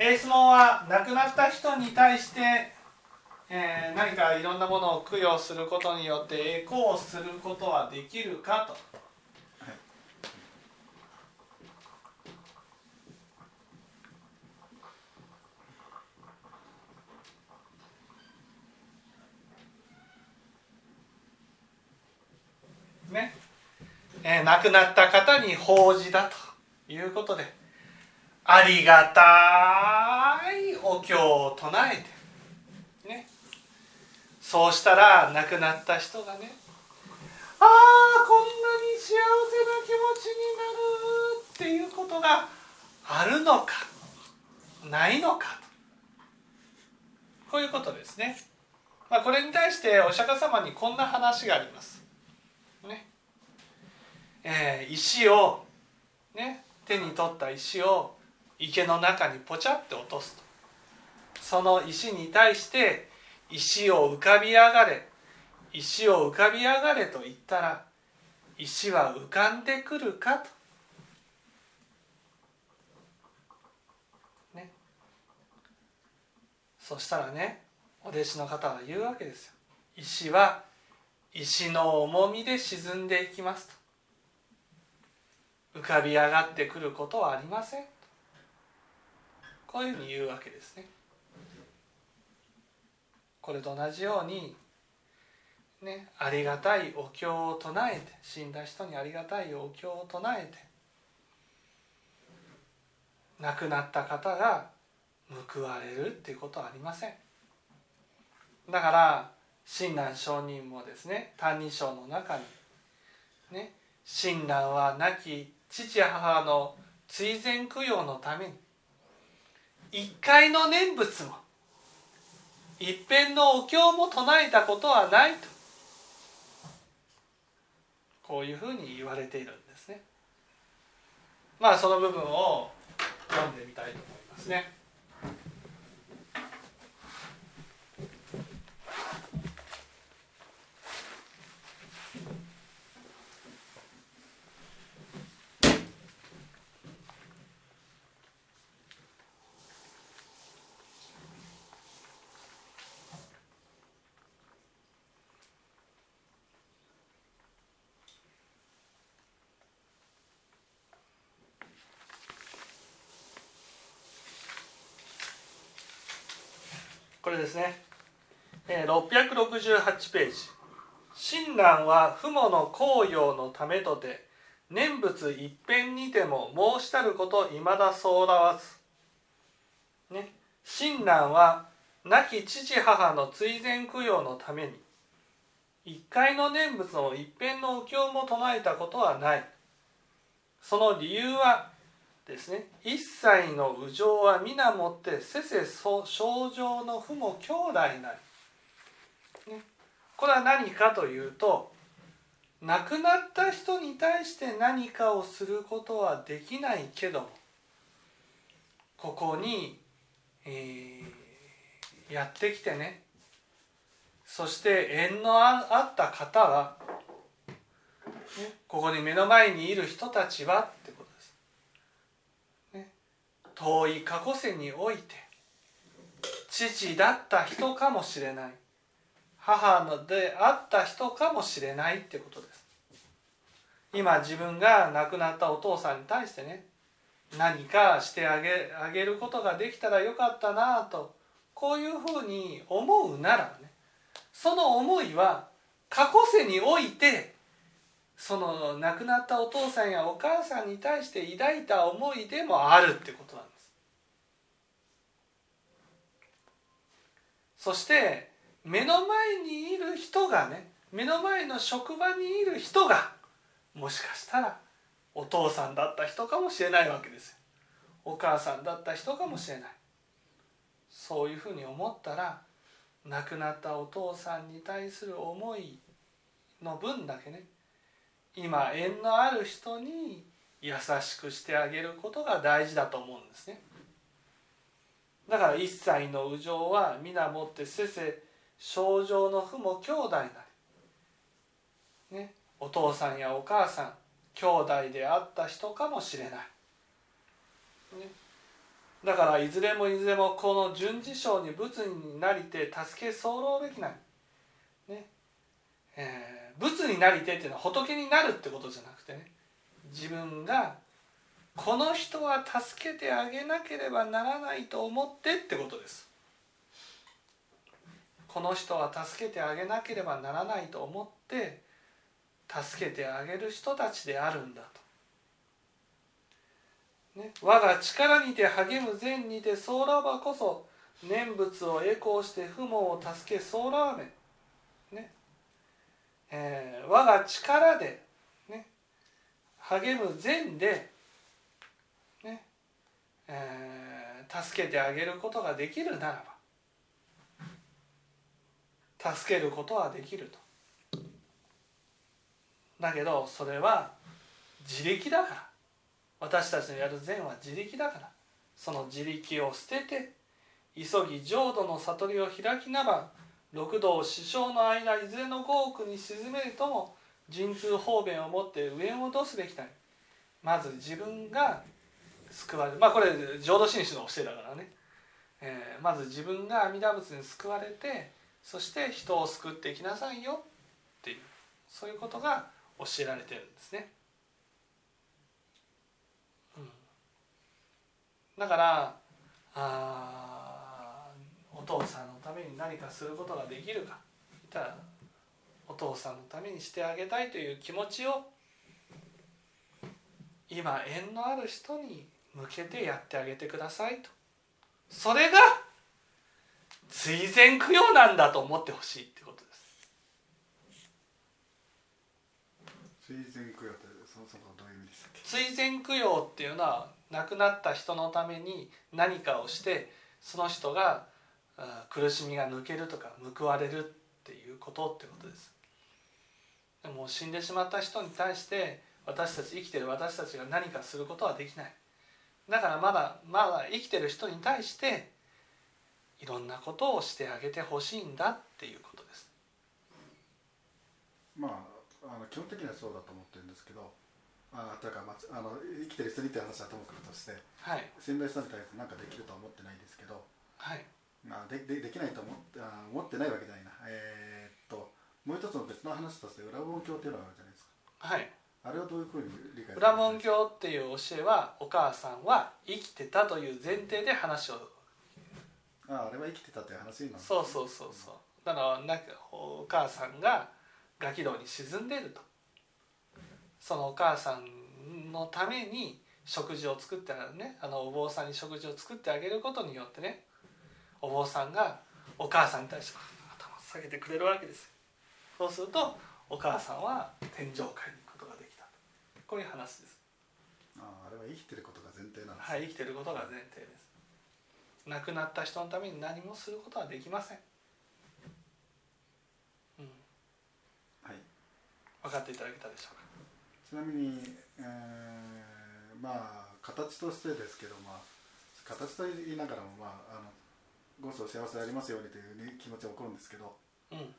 え質問は亡くなった人に対して、えー何かいろんなものを供養することによって栄光をすることはできるかと。ねえー亡くなった方に法事だということでありがたいお経を唱えて。ね。そうしたら亡くなった人がねああこんなに幸せな気持ちになるっていうことがあるのかないのかと。こういうことですね、まあ、これに対してお釈迦様にこんな話があります。ね。えー石を、ね、手に取った石を池の中にポチャって落とすと。その石に対して石を浮かび上がれ。石を浮かび上がれと言ったら石は浮かんでくるかと。ね、そしたらねお弟子の方が言うわけですよ。石は石の重みで沈んでいきますと。浮かび上がってくることはありません。こういうふうに言うわけですね。これと同じようにねありがたいお経を唱えて死んだ人にありがたいお経を唱えて亡くなった方が報われるっていうことはありません。だから親鸞上人もですね「歎異抄」の中にね親鸞は亡き父母の追善供養のために一回の念仏も一遍のお経も唱えたことはないとこういうふうに言われているんですね。まあその部分を読んでみたいと思いますね。これですね、えー、668ページ「親鸞は父母の供養のためとて念仏一遍にても申したることいまだそうらわず」ね。親鸞は亡き父母の追善供養のために一回の念仏の一遍のお経も唱えたことはない。その理由はですね。一切の右情は皆もってせせ症状の父も兄弟なり、ね、これは何かというと亡くなった人に対して何かをすることはできないけどもここに、えー、やってきてね。そして縁のあった方は、ここに目の前にいる人たちはって遠い過去世において父だった人かもしれない母であった人かもしれないってことです今自分が亡くなったお父さんに対してね何かしてあげあげることができたらよかったなとこういうふうに思うならねその思いは過去世においてその亡くなったお父さんやお母さんに対して抱いた思いでもあるってことなんです。そして目の前にいる人がね目の前の職場にいる人がもしかしたらお父さんだった人かもしれないわけですよ。お母さんだった人かもしれない。そういうふうに思ったら亡くなったお父さんに対する思いの分だけね今縁のある人に優しくしてあげることが大事だと思うんですねだから一切の右情は皆もってせせ症状の父も兄弟なり、ね、お父さんやお母さん兄弟であった人かもしれない、ね、だからいずれもいずれもこの順次章に仏になりて助け候べきなり。ねえー、仏になりてっていうのは仏になるってことじゃなくてね自分がこの人は助けてあげなければならないと思ってってことですこの人は助けてあげなければならないと思って助けてあげる人たちであるんだと。ね、我が力にて励む善にてソーラばこそ念仏を栄光して不毛を助けソーラーメン、ねえー、我が力で、ね、励む善で、えー、助けてあげることができるならば助けることはできると。だけどそれは自力だから。私たちのやる善は自力だから。その自力を捨てて急ぎ浄土の悟りを開きながら六道師匠の間いずれの5億に沈めるとも神通方便を持って上を落とすべきだ。まず自分が救われるまあこれ浄土真宗の教えだからね、えー、まず自分が阿弥陀仏に救われてそして人を救っていきなさいよっていうそういうことが教えられてるんですね。うん、だからあお父さんのために何かすることができるか。ったらお父さんのためにしてあげたいという気持ちを今縁のある人に向けてやってあげてくださいと。それが追善供養なんだと思ってほしいってこと追善供養ってそもそもどういう意味でしたっけ？追善供養っていうのは亡くなった人のために何かをしてその人が苦しみが抜けるとか報われるっていうことってことです。でも死んでしまった人に対して私たち生きてる私たちが何かすることはできないだからまだまだ生きてる人に対していろんなことをしてあげてほしいんだっていうことです。まああの基本的にはそうだと思ってるんですけどあというか、まあ、あの生きてる人にって話はともかくとして、はい、信頼したに対して何かできるとは思ってないですけど、はい。まあ、ででできないと思ってあ思ってないわけじゃないな、えー、っともう一つの別の話として裏門教っていうのがあるじゃないですか。はいあれはどういうふうに理解裏門教っていう教えはお母さんは生きてたという前提で話を。ああれは生きてたという話なんそうそうそうそう。だからなんかお母さんがガキ道に沈んでいると。そのお母さんのために食事を作ってあるね。あのお坊さんに食事を作ってあげることによってね。お坊さんがお母さんに対して頭を下げてくれるわけですそうするとお母さんは天上界にこういう話です。ああれは生きてることが前提なんです、はい生きてることが前提です。亡くなった人のために何もすることはできません。分かっていただけたでしょうか？ちなみに、えー、まあ形としてですけど、まあ、形と言いながらも、まあ、あのごそ幸せありますようにという、ね、気持ちは起こるんですけど、うん、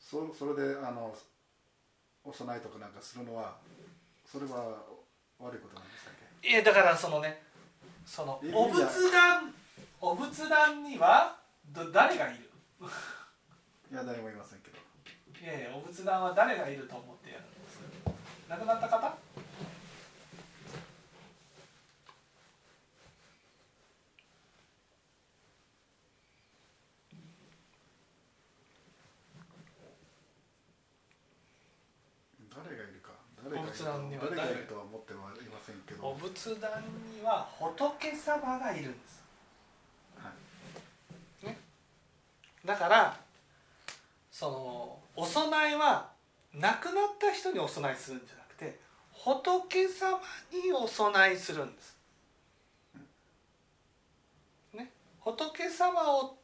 そそれであのお供えとかなんかするのはそれは悪いことなんでしたっけいやだからそのねそのお仏壇お仏壇には誰がいる？いや誰もいませんけど。いやいやお仏壇は誰がいると思ってやるんです？亡くなった方誰がいるか誰がいるお仏壇には誰がいるとは思ってはいませんけどお仏壇には仏様がいるんです、はいね、だからそのお供えは亡くなった人にお供えするんじゃなくて仏様にお供えするんです。ね、仏様を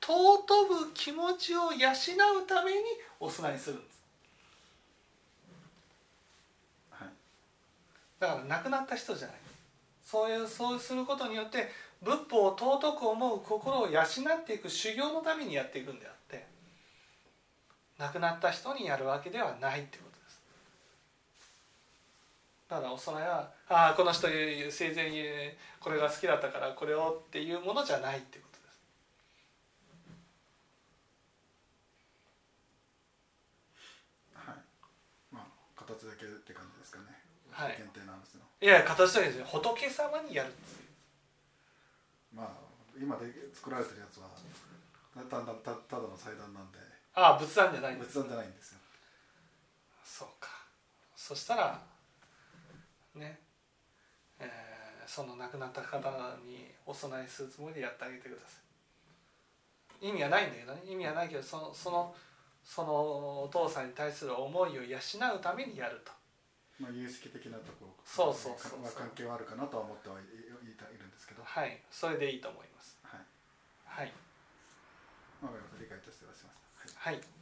尊ぶ気持ちを養うためにお供えするんです。はい、だから亡くなった人じゃない。そういうそうすることによって仏法を尊く思う心を養っていく修行のためにやっていくんであって亡くなった人にやるわけではないってことです。だからお供えはああこの人生前これが好きだったからこれをっていうものじゃないっていうことです。はい。まあ形だけはい。限定なんですよ。いや形だけですよ仏様にやるんですよまあ今で作られてるやつはたたたたただの祭壇なんで。ああ仏壇じゃないんです仏壇じゃないんですよ。そうか。そしたらね。えーその亡くなった方にお供えするつもりでやってあげてください。意味はないんだけどね。意味はないけどそのそのそのお父さんに対する思いを養うためにやるとまあ有識的なところそうそうそう関係はあるかなとは思ってはいるんですけど。はい。それでいいと思います。はい。はい。まあ理解としてはしました。はい。はい